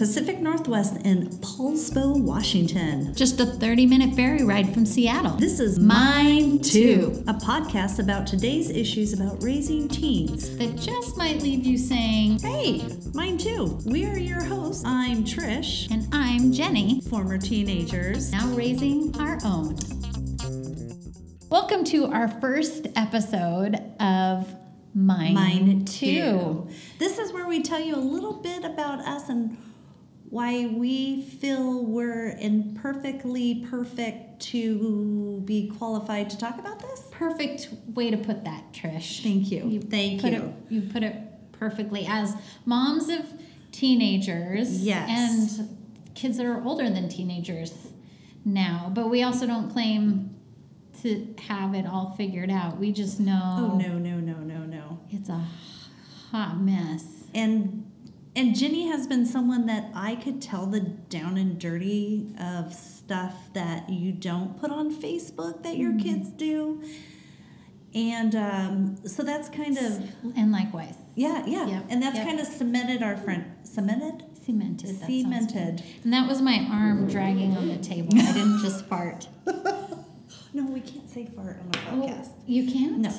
Pacific Northwest in Poulsbo, Washington. Just a 30 minute ferry ride from Seattle. This is Mine Too, a podcast about today's issues about raising teens. that just might leave you saying, Hey, mine too. We are your hosts. I'm Trish, and I'm Jenny, former teenagers. now raising our own. Welcome to our first episode of Mine, Mine Too. too. This is where we tell you a little bit about us and why we feel we're imperfectly perfect to be qualified to talk about this. Perfect way to put that, Trish. Thank you. you Thank put you. It, you put it perfectly. As moms of teenagers, Yes. and kids that are older than teenagers now, but we also don't claim to have it all figured out. We just know Oh no, no, no, no, no. it's a hot mess. and and Jenny has been someone that I could tell the down and dirty of stuff that you don't put on Facebook that your kids do. And um, so that's kind of And likewise, yeah, yeah. Yep, And that's yep. kind of cemented our friend cemented? cemented. That Cemented. And that was my arm dragging on the table. I didn't just fart. No, we can't say fart on a Oh, podcast. you can't? No.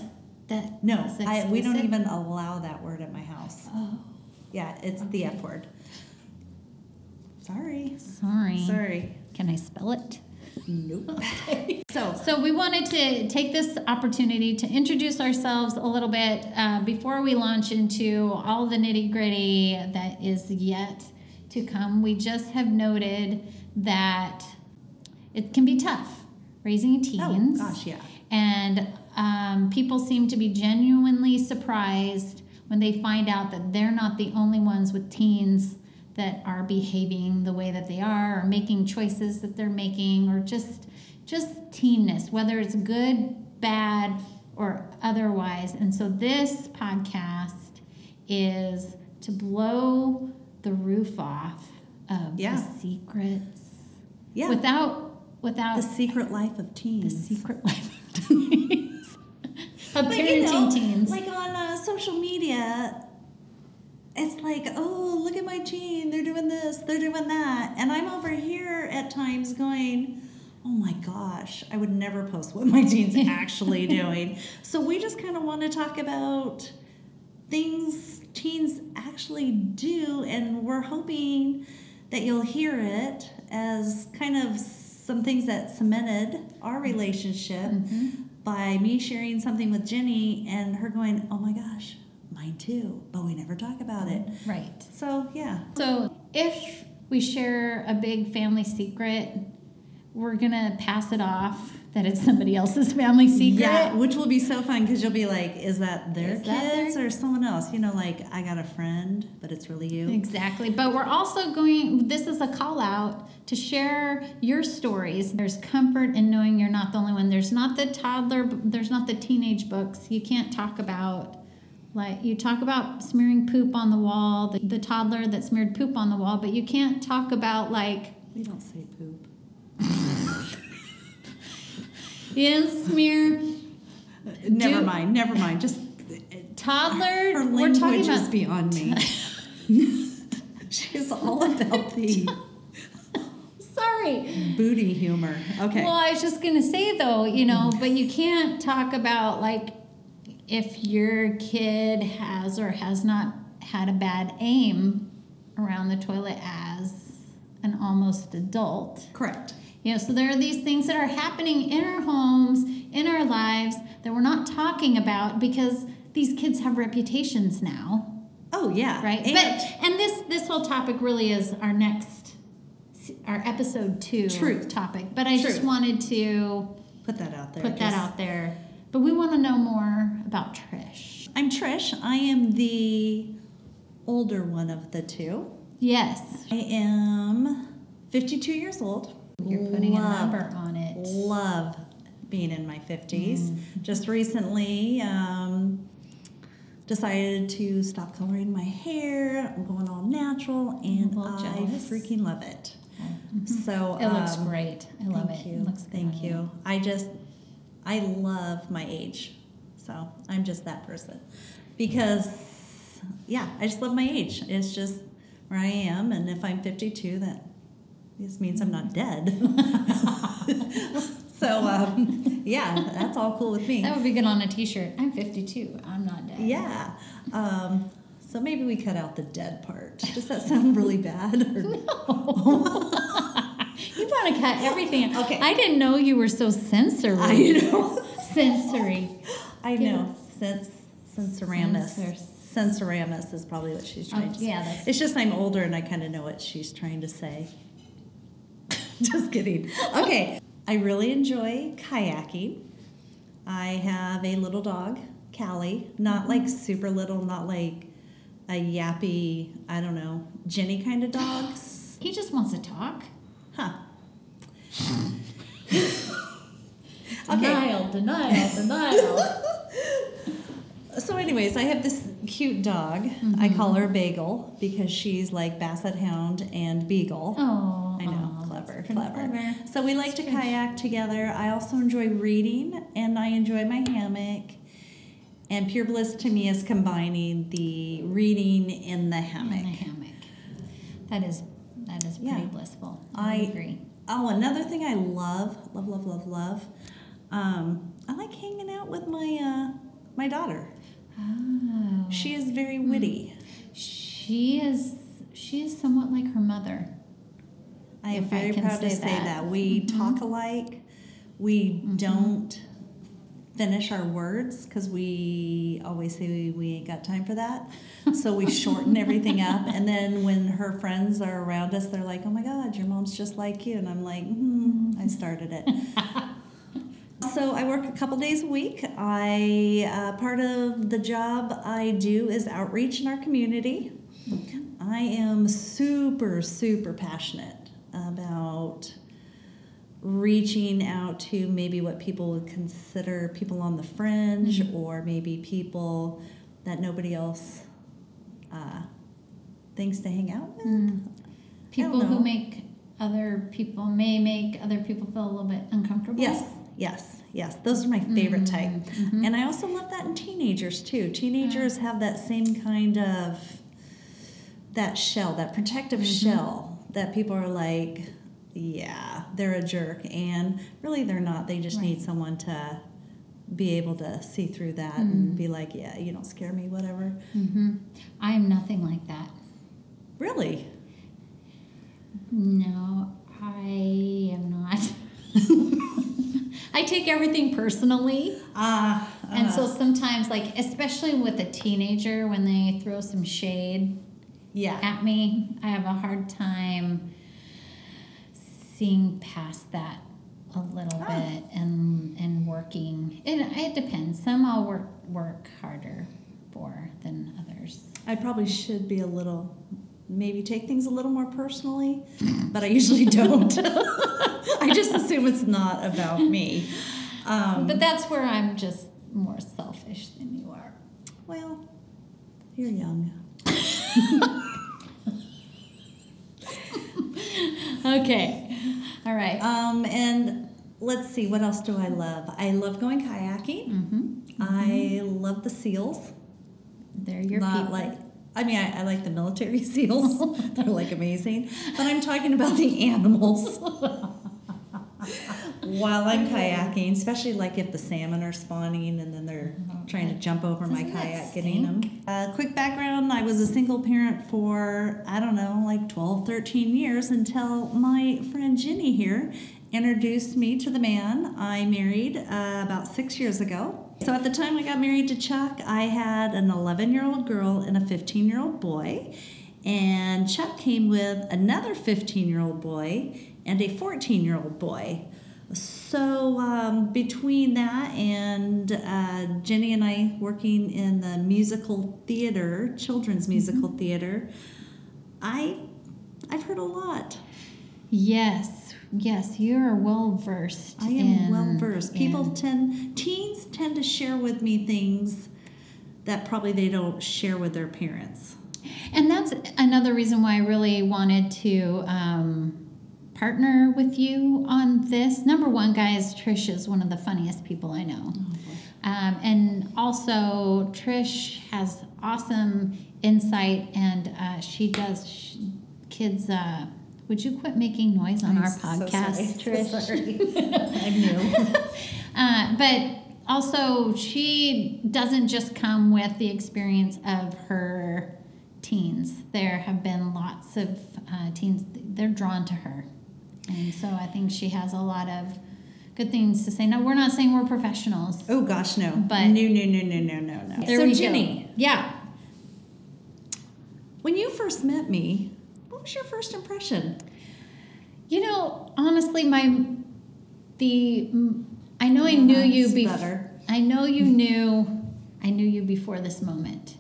That No, I, we don't even allow that word at my house. Oh, Yeah, it's the F word. Sorry. sorry. Sorry. Can I spell it? Nope. So, So we wanted to take this opportunity to introduce ourselves a little bit uh, before we launch into all the nitty gritty that is yet to come. We just have noted that it can be tough raising teens. oh gosh, yeah. And um, people seem to be genuinely surprised when they find out that they're not the only ones with teens that are behaving the way that they are or making choices that they're making or just just teenness whether it's good bad or otherwise and so this podcast is to blow the roof off of Yeah. the secrets Yeah. without without the secret life of teens. the secret life of teens. Like, parenting you know, teens. Like on uh, social media, it's like, oh, look at my teen. They're doing this, they're doing that. And I'm over here at times going, oh my gosh, I would never post what my teen's actually doing. So we just kind of want to talk about things teens actually do. And we're hoping that you'll hear it as kind of some things that cemented our relationship by me sharing something with Jenny and her going, oh my gosh, mine too, but we never talk about it. right. So, yeah. So if we share a big family secret, we're gonna pass it off that it's somebody else's family secret. Yeah, which will be so fun because you'll be like, is that their Is that kids their- or someone else? You know, like, I got a friend, but it's really you. Exactly. But we're also going, this is a call out to share your stories. There's comfort in knowing you're not the only one. There's not the toddler, there's not the teenage books. You can't talk about, like, you talk about smearing poop on the wall, the, the toddler that smeared poop on the wall, but you can't talk about, like, We don't say poop. You smear Never Do- mind, never mind. Just toddler. her we're talking language is about beyond me. She's all about the sorry. booty humor. Okay. Well, I was just gonna say though, you know, but you can't talk about like if your kid has or has not had a bad aim around the toilet as an almost adult. Correct. You know, so there are these things that are happening in our homes, in our lives that we're not talking about because these kids have reputations now. Oh yeah. right And but and this this whole topic really is our next our episode two Truth. topic but i just wanted to put that out there. put that out there but we want to know more about trish I'm Trish. I am the older one of the two. yes I am 52 years old. You're putting Love, a number on it Love being in my 50s. Mm-hmm. Just recently um, decided to stop coloring my hair. I'm going all natural and little I freaking love it. So it looks um, great i love thank it You. it looks thank you. I just, I love my age. So I'm just that person. Because, yeah, I just love my age. It's just where I am, and if I'm 52, that this means I'm not dead. so um, yeah, that's all cool with me. That would be good on a T-shirt. I'm 52. I'm not dead. Yeah. Um, so maybe we cut out the dead part. Does that sound really bad? Or? You want to cut everything. Okay. I didn't know you were so sensory. I know. sensory. I know. Sens- sensorimus. Sensor- is probably what she's trying Oh, to say. yeah, It's just I'm older and I kind of know what she's trying to say. just kidding. Okay. I really enjoy kayaking. I have a little dog, Callie. Not like mm-hmm. super little, not like a yappy, I don't know, Jenny kind of dogs. He just wants to talk. Huh. Denial, denial, denial. So, anyways, I have this cute dog. I call her Bagel because she's like Basset Hound and Beagle. Oh, I know, oh, clever, pretty clever. So we like to kayak together. I also enjoy reading and I enjoy my hammock. And Pure Bliss to me is combining the reading in the hammock. In the hammock. That is that is pretty Yeah. blissful. I- I agree. Oh, another thing I love, love, love, love, love. Um, I like hanging out with my uh, my daughter. Oh. She is very witty. Hmm. She is she is somewhat like her mother. I am I very can proud to say say that. that. We mm-hmm. talk alike. We mm-hmm. don't finish our words because we always say we, we ain't got time for that. So we shorten everything up. And then when her friends are around us, they're like, oh my God, your mom's just like you. And I'm like, hmm, I started it. So I work a couple days a week. I uh, part of the job I do is outreach in our community. I am super super passionate about reaching out to maybe what people would consider people on the fringe or maybe people that nobody else uh, thinks to hang out with. People who make other people may make other people feel a little bit uncomfortable. Yes, yes, yes. Those are my favorite type. Mm-hmm. And I also love that in teenagers too. Teenagers have that same kind of that shell, that protective Mm-hmm. shell that people are like, yeah, they're a jerk and really they're not. They just need someone to be able to see through that Mm. and be like, yeah, you don't scare me, whatever. hmm I am nothing like that. Really? No, I am not. I take everything personally. Ah, And uh, so sometimes, like, especially with a teenager, when they throw some shade yeah. at me, I have a hard time seeing past that a little Oh. bit and and working. And it depends. Some I'll work work harder for than others. I probably should be a little, maybe take things a little more personally, but I usually don't. I just assume it's not about me. Um, But that's where I'm just more selfish than you are. well, you're young. Okay. All right. Um, and let's see, what else do I love? I love going kayaking. Mm-hmm. I love the seals. They're your not people. like I mean I, I like the military seals. They're like amazing. But I'm talking about the animals. While I'm kayaking, especially like if the salmon are spawning and then they're trying to jump over my Doesn't that kayak getting them. Uh, quick background I was a single parent for, I don't know, like 12, 13 years until my friend Jenny here introduced me to the man I married uh, about six years ago. So at the time I got married to Chuck, I had an 11 year old girl and a 15 year old boy. And Chuck came with another 15 year old boy and a 14 year old boy. So um, between that and uh, Jenny and I working in the musical theater, children's musical theater, I I've heard a lot. Yes, yes, you are well versed. I am in- well versed. People in- tend teens tend to share with me things that probably they don't share with their parents. and that's another reason why I really wanted to um, partner with you on this. Number one, guys, Trish is one of the funniest people I know. Um, and also, Trish has awesome insight, and uh, she does sh- kids. Uh, would you quit making noise on I'm our so podcast, sorry. Trish? I'm new. Uh, but also, she doesn't just come with the experience of her teens. There have been lots of uh, teens, they're drawn to her. And so I think she has a lot of good things to say. No, we're not saying we're professionals. Oh gosh, no. But- no, no, no, no, no, no, no. There so we Jenny, go. Yeah. when you first met me, what was your first impression? You know, honestly, my the I know I knew you before. better. I know you knew I knew you before this moment,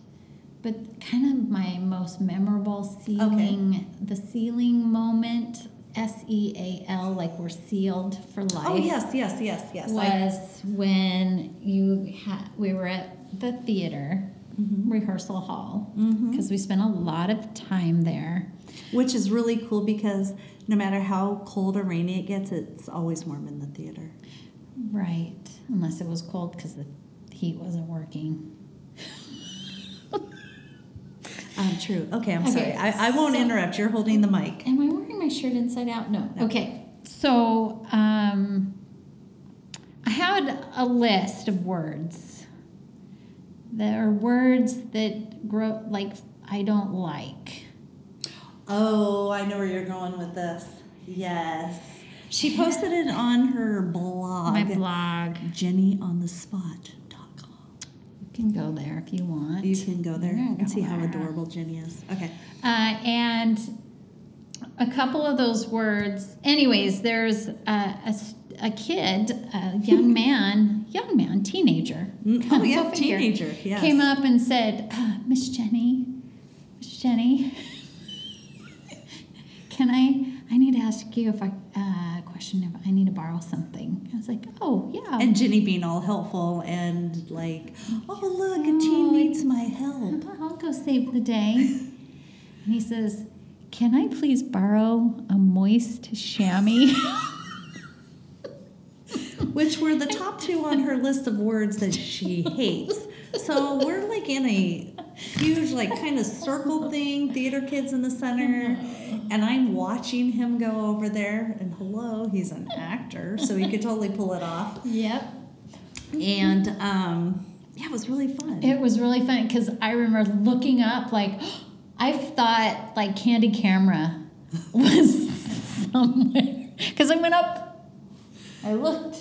but kind of my most memorable sealing the sealing moment. S E A L, like we're sealed for oh, life. Oh yes, yes, yes, yes. I- was when you had we were at the theater rehearsal hall because we spent a lot of time there. which is really cool because no matter how cold or rainy it gets, it's always warm in the theater. Right, unless it was cold because the heat wasn't working. Um, true. Okay, I'm Okay, sorry. I, I won't so- interrupt. You're holding the mic. Am I wearing my shirt inside out? No. No. Okay, so um, I had a list of words. There are words that grow like I don't like. Oh, I know where you're going with this. Yes. She posted it on her blog. My blog. JennyOnTheSpot.com. You can go there if you want. You can go there and see how adorable Jenny is. Okay. Uh, and a couple of those words, anyways, there's a a kid, a young man, young man, teenager. Mm, Oh, yeah, teenager. Yes. Came up and said, uh, Miss Jenny, Miss Jenny, can I, I need to ask you if I, uh, a question if I need to borrow something. I was like, oh, yeah. And Jenny being all helpful and like, oh, look, a teen needs my help. I'll go save the day. And he says, Can I please borrow a moist chamois? Which were the top two on her list of words that she hates. So we're like in a huge, like, kind of circle thing, theater kids in the center. And I'm watching him go over there. And hello, he's an actor, so he could totally pull it off. yep. And um, yeah, it was really fun. It was really fun because I remember looking up, like, I thought like Candid Camera was somewhere. Because I went up, I looked,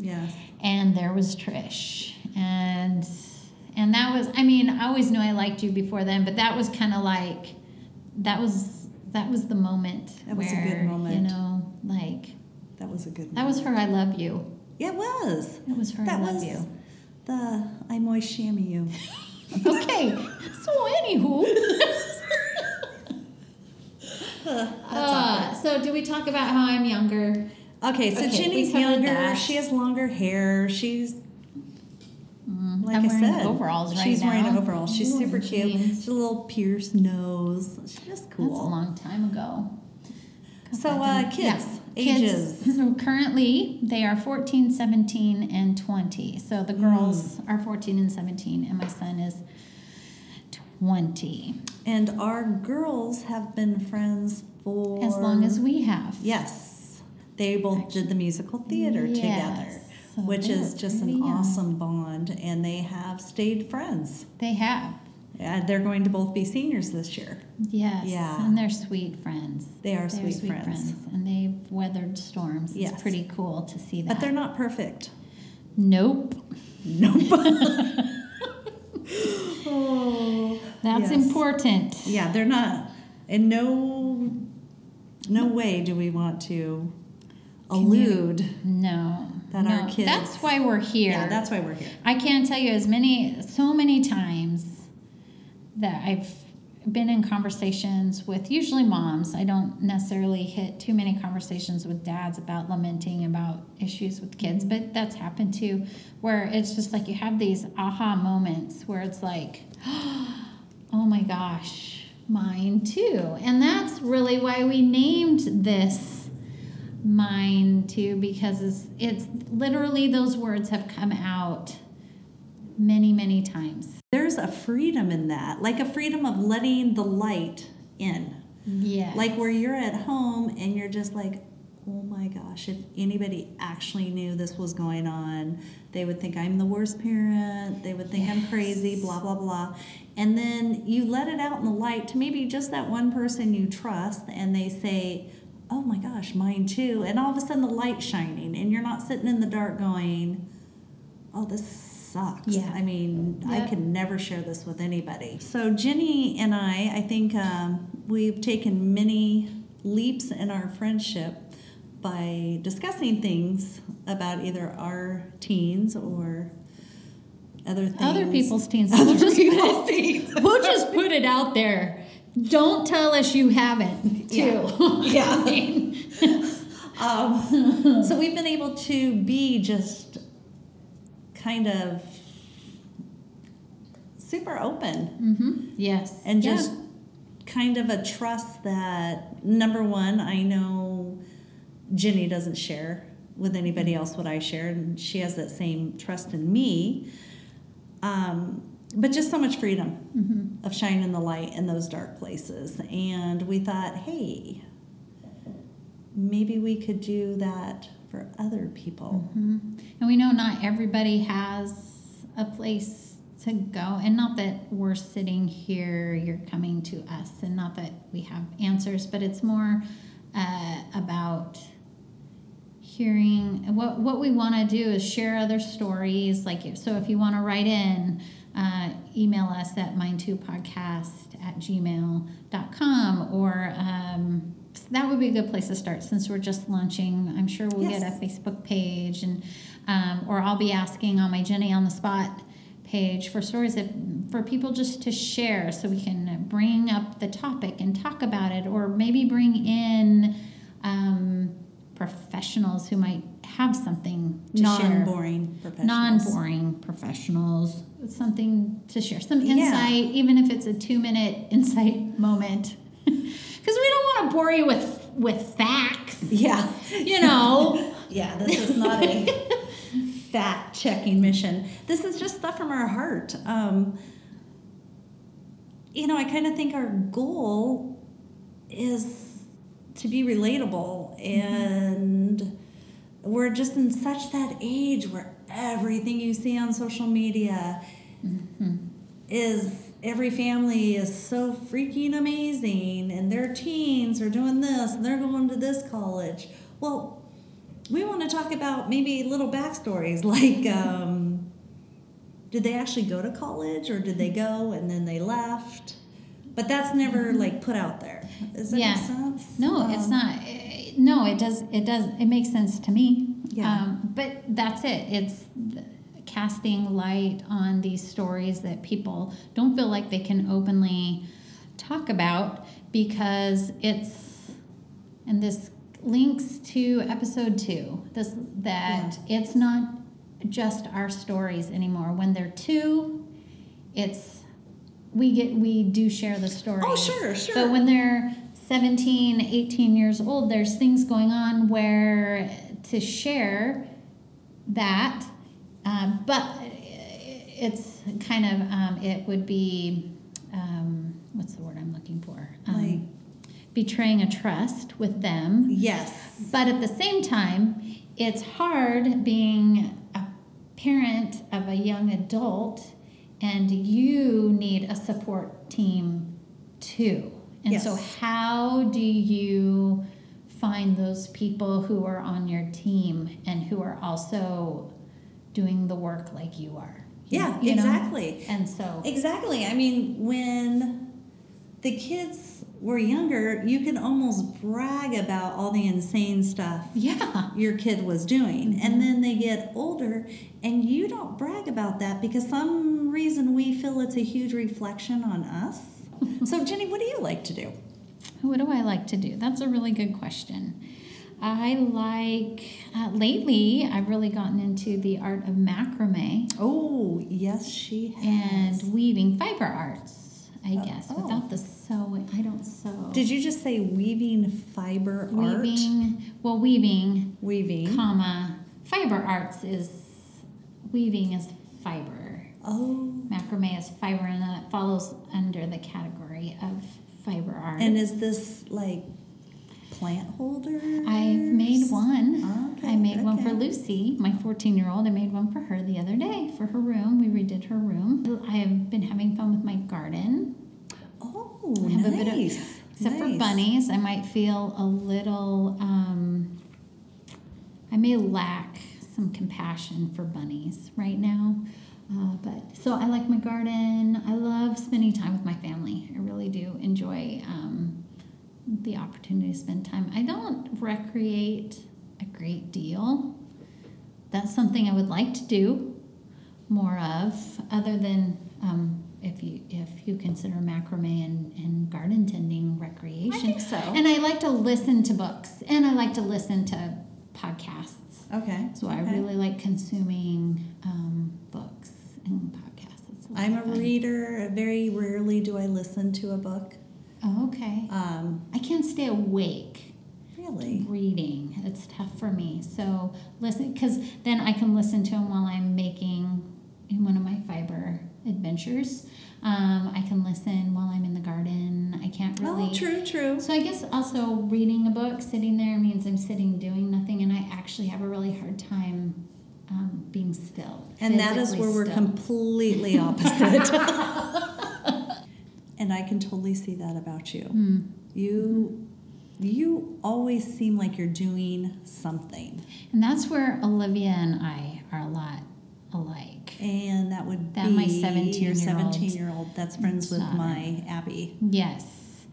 yes. and there was Trish. And and that was I mean, I always knew I liked you before then, but that was kind of like that was that was the moment That was a where good moment. you know, like That was a good moment. that was her I love you. It was. It was her That I love was you. the I moist chamois you. Okay. so anywho, uh, so do we talk about how I'm younger? Okay, so Okay, we Jenny's younger. that. She has longer hair. She's Mm, like I'm I said, overalls right she's now. wearing overalls. She's Ooh, super and cute. She's a little pierced nose. She's just cool. That's a long time ago. So, uh, kids, yeah. ages. Kids, so currently, they are 14, 17, and 20. So the girls Hmm. are 14 and 17, and my son is 20. And our girls have been friends for As long as we have. Yes, they both did the musical theater Yes. together, So which is just an young. awesome bond, and they have stayed friends. They have. Yeah, they're going to both be seniors this year. Yes. Yeah. And they're sweet friends. They are They're sweet, friends. And they've weathered storms. Yes. It's pretty cool to see that. But they're not perfect. Nope. Nope. oh, That's yes. important. Yeah, they're not. In no, no way do we want to allude. No. That no. our kids- That's why we're here. Yeah, that's why we're here. I can't tell you as many, so many times that I've been in conversations with usually moms. I don't necessarily hit too many conversations with dads about lamenting about issues with kids, mm-hmm. but that's happened too, where it's just like you have these aha moments where it's like, oh my gosh, mine too. And that's really why we named this mine too because it's, it's literally those words have come out many many times there's a freedom in that, like a freedom of letting the light in. Yeah. Like where you're at home and you're just like, oh my gosh, if anybody actually knew this was going on, they would think I'm the worst parent. They would think I'm crazy, blah, blah, blah. And then you let it out in the light to maybe just that one person you trust, and they say, oh my gosh, mine too. And all of a sudden the light's shining, and you're not sitting in the dark going, oh, this sucks. Yeah. I mean, I could never share this with anybody. So Jenny and I, I think um, we've taken many leaps in our friendship by discussing things about either our teens or other things. Other people's teens. Other We'll people's teens. we'll just put it out there. Don't tell us you haven't, too. Yeah. Yeah. I mean, Um, so we've been able to be just kind of super open mhm, Yes. and Yeah. just kind of a trust that number one i know jenny doesn't share with anybody else what i share and she has that same trust in me um, but just so much freedom Mhm. of shining the light in those dark places and we thought hey maybe we could do that for other people Mhm. And we know not everybody has a place to go. And not that we're sitting here, you're coming to us, and not that we have answers, but it's more uh, about hearing what what we want to do is share other stories like so if you want to write in uh, email us at mine2podcast at gmail.com or um, that would be a good place to start since we're just launching i'm sure we'll Yes. get a facebook page and um, or i'll be asking on my jenny on the spot page for stories that, for people just to share so we can bring up the topic and talk about it or maybe bring in um, professionals who might have something to share non-boring professionals non-boring professionals something to share some Yeah. insight even if it's a two-minute insight moment because we don't want to bore you with with facts yeah you know Yeah, this is not a fact checking mission. This is just stuff from our heart. Um, you know, I kind of think our goal is to be relatable, and we're just in such that age where everything you see on social media is every family is so freaking amazing and their teens are doing this and they're going to this college. Well, we want to talk about maybe little backstories like um, did they actually go to college or did they go and then they left? But that's never like put out there. Does that Yeah. make sense? no it's Um, not eh, no it does it does it makes sense to me Yeah. um, but that's it it's casting light on these stories that people don't feel like they can openly talk about because it's and this links to episode two this that it's not just our stories anymore when they're two it's we get we do share the story. Oh, sure, sure. but when they're 17 18 years old there's things going on where to share that uh, but it's kind of um, it would be um, what's the word i'm looking for um, Like- betraying a trust with them Yes. but at the same time, it's hard being a parent of a young adult and you need a support team too. And so, how do you find those people who are on your team and who are also doing the work like you are? Yeah, You know? exactly. And so, Exactly. I mean, when the kids were younger, you could almost brag about all the insane stuff yeah. your kid was doing. And then they get older and you don't brag about that because some reason we feel it's a huge reflection on us. so Jenny, what do you like to do? What do I like to do? That's a really good question. I like, uh, lately, I've really gotten into the art of macrame Oh, yes, she has. and weaving fiber arts, I Uh, guess. oh. Without the sewing, I don't sew. Did you just say weaving fiber art? weaving, well, weaving, Weaving. comma, fiber arts is, weaving is fiber. Oh, macrame is fiber, and that falls under the category of fiber art. And is this like plant holder? I've made one. Okay, I made one for. Lucy, my 14 year old. I made one for her the other day for her room. We redid her room. I have been having fun with my garden. Oh, I have a bit of- nice. Except for bunnies, I might feel a little, um, I may lack some compassion for bunnies right now. Uh, but so I like my garden. I love spending time with my family. I really do enjoy um, the opportunity to spend time. I don't recreate a great deal. That's something I would like to do more of, other than um, if you if you consider macrame and, and garden tending recreation. I think so. And I like to listen to books, and I like to listen to podcasts. Okay. So I really like consuming um, books and podcasts. It's a lot I'm a fun. reader. Very rarely do I listen to a book. Oh, okay. Um, I can't stay awake really. reading. It's tough for me. So listen, because then I can listen to them while I'm making in one of my fiber adventures. Um, I can listen while I'm in the garden. I can't really. Oh, true, true. So I guess also reading a book, sitting there means I'm sitting doing nothing, and I actually have a really hard time um, being still. And that is where we're completely opposite. and I can totally see that about you. Hmm. You you always seem like you're doing something. And that's where Olivia and I are a lot alike. And that would That be my 17-year-old 17 year old that's friends with my Abby. Yes.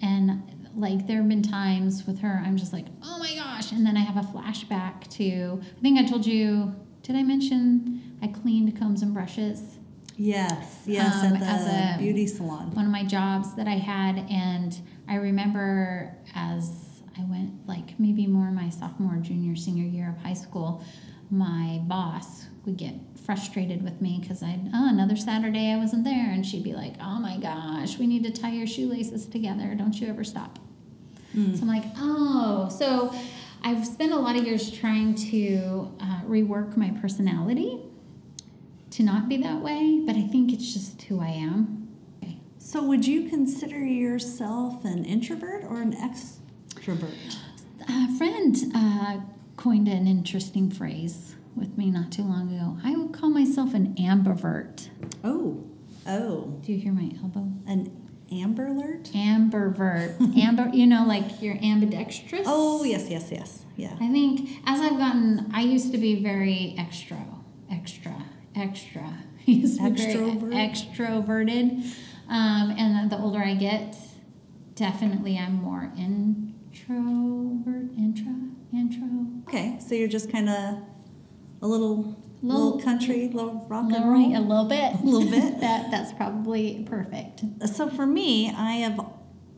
And like there have been times with her, I'm just like, oh my gosh. And then I have a flashback to, I think I told you, did I mention I cleaned combs and brushes? Yes, yes, Um, at the as a- beauty salon. one of my jobs that I had, and I remember as I went like maybe more my sophomore, junior, senior year of high school, my boss would get frustrated with me because I'd oh another Saturday I wasn't there, and she'd be like, oh my gosh, we need to tie your shoelaces together. Don't you ever stop. Mm. So I'm like, oh, so I've spent a lot of years trying to uh, rework my personality to not be that way, but I think it's just who I am. Okay. So, would you consider yourself an introvert or an extrovert? A friend uh, coined an interesting phrase with me not too long ago. I would call myself an ambivert. Oh, oh, Do you hear my elbow? an Amber Alert? Ambivert. Amber, you know, like you're ambidextrous. Oh, yes, yes, yes, yeah. I think as I've gotten, I used to be very extra, extra, extra. I used to be very extroverted. Um, and the older I get, definitely I'm more introvert, intra, intro. Okay, so you're just kind of a little, Little- little country, little rock and roll. a little bit. A little bit. that that's probably perfect. So for me, I have,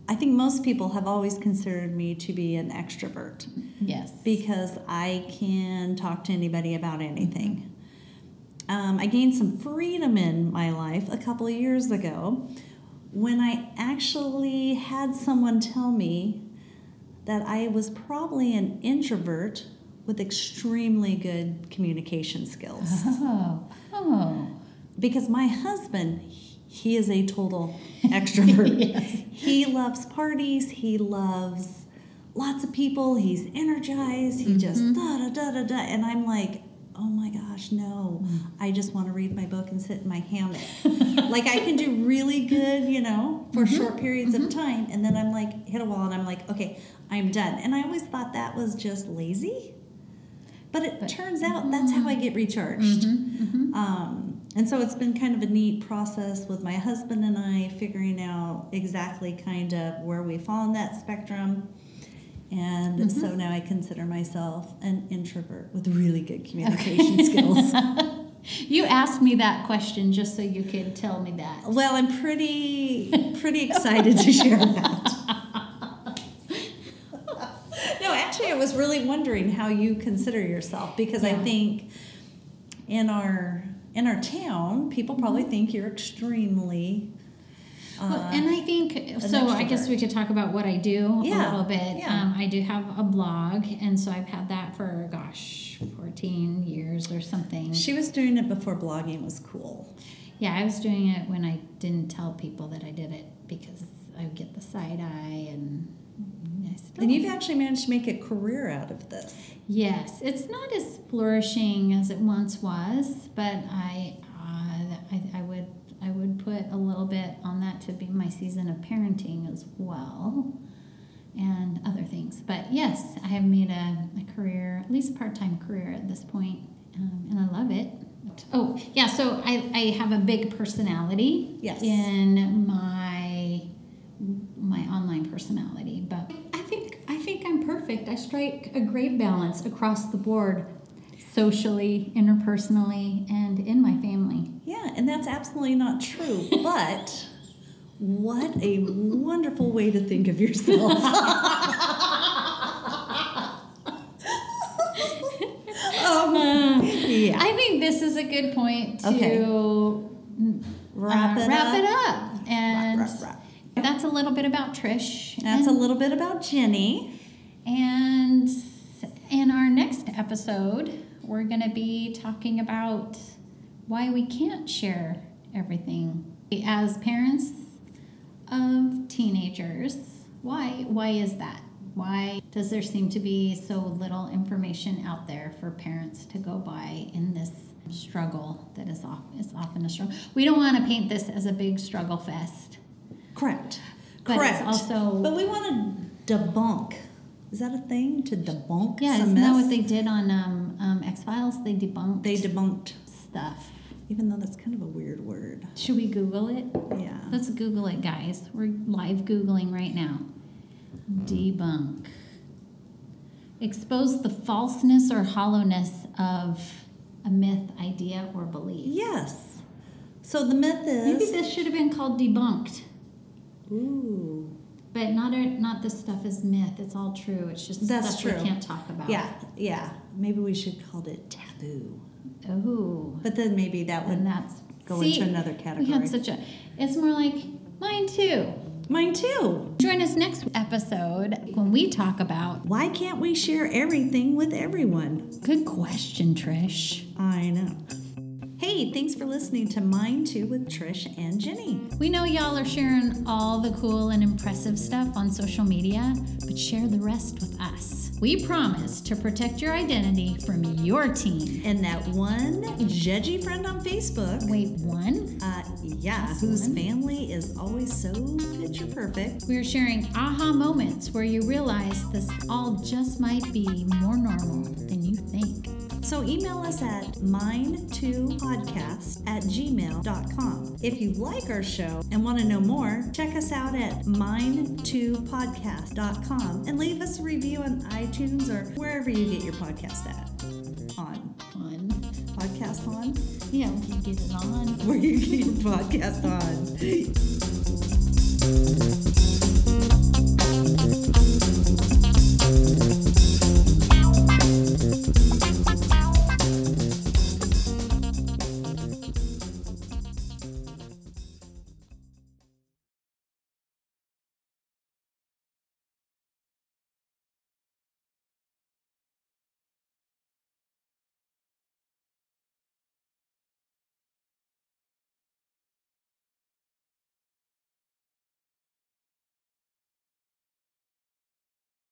I think most people have always considered me to be an extrovert Yes. because I can talk to anybody about anything. Um, I gained some freedom in my life a couple of years ago when I actually had someone tell me that I was probably an introvert with extremely good communication skills. oh. Oh. because my husband he is a total extrovert Yes. he loves parties he loves lots of people he's energized he just da da da da da and i'm like oh my gosh no. Mm-hmm. I just want to read my book and sit in my hammock. Like i can do really good you know for mm-hmm. short periods of mm-hmm. time and then i'm like hit a wall and i'm like okay i'm done. And i always thought that was just lazy but it But- turns out that's how i get recharged. Um, and so it's been kind of a neat process with my husband and I figuring out exactly kind of where we fall in that spectrum. And mm-hmm. so now I consider myself an introvert with really good communication skills. You asked me that question just so you could tell me that. Well, I'm pretty pretty excited to share that. no, actually, I was really wondering how you consider yourself because I think in our in our town, people probably mm-hmm. think you're extremely. Uh, Well, and I think so. I guess we could talk about what I do Yeah, a little bit. yeah. Um, I do have a blog, and so I've had that for gosh, fourteen years or something. she was doing it before blogging was cool. Yeah, I was doing it when I didn't tell people that I did it because I would get the side eye and And you've actually managed to make a career out of this. Yes, it's not as flourishing as it once was, but I, uh, I, I would, I would put a little bit on that to be my season of parenting as well, and other things. But yes, I have made a, a career, at least a part-time career at this point, um, and I love it. Oh yeah, so I, I have a big personality Yes. in my my online personality, but I think I think I'm perfect. I strike a great balance across the board, socially, interpersonally, and in my family. Yeah, and that's absolutely not true. But what a wonderful way to think of yourself. um, yeah. I think this is a good point to Okay. mm, Wrap uh, it wrap up. it up. And wrap, wrap. that's a little bit about Trish. That's a little bit about Jenny. And in our next episode, we're going to be talking about why we can't share everything as parents of teenagers. Why? Why is that? Why does there seem to be so little information out there for parents to go by in this struggle that is, off, is often a struggle? We don't want to paint this as a big struggle fest. Correct. But Correct. also- But we want to debunk. Is that a thing? To debunk Yeah, some isn't that what they did on um, um, X Files? They debunked They debunked, stuff. Even though that's kind of a weird word. Should we Google it? Yeah. Let's Google it, guys. We're live Googling right now. Debunk. Expose the falseness or hollowness of a myth, idea, or belief. Yes. So the myth is. Maybe this should have been called debunked. Ooh. But not a, not this stuff is myth. It's all true. It's just That's stuff true. we can't talk about. Yeah, yeah. Maybe we should call it taboo. Oh. But then maybe that would that's go see, into another category. We had such a. It's more like mine too. Mine too. Join us next episode when we talk about. Why can't we share everything with everyone? Good question, Trish. I know. Hey, thanks for listening to Mine Too with Trish and Jenny. We know y'all are sharing all the cool and impressive stuff on social media, but share the rest with us. We promise to protect your identity from your teen. And that one judgy friend on Facebook, Wait, one? uh, yeah, Just whose one? family is always so picture perfect. We're sharing aha moments where you realize this all just might be more normal than you think. So email us at mine2podcast at gmail.com. If you like our show and want to know more, check us out at mine2podcast.com and leave us a review on iTunes or wherever you get your podcast at. On. Fun. Podcast on? Yeah, we can get it on. Where you get your podcast on.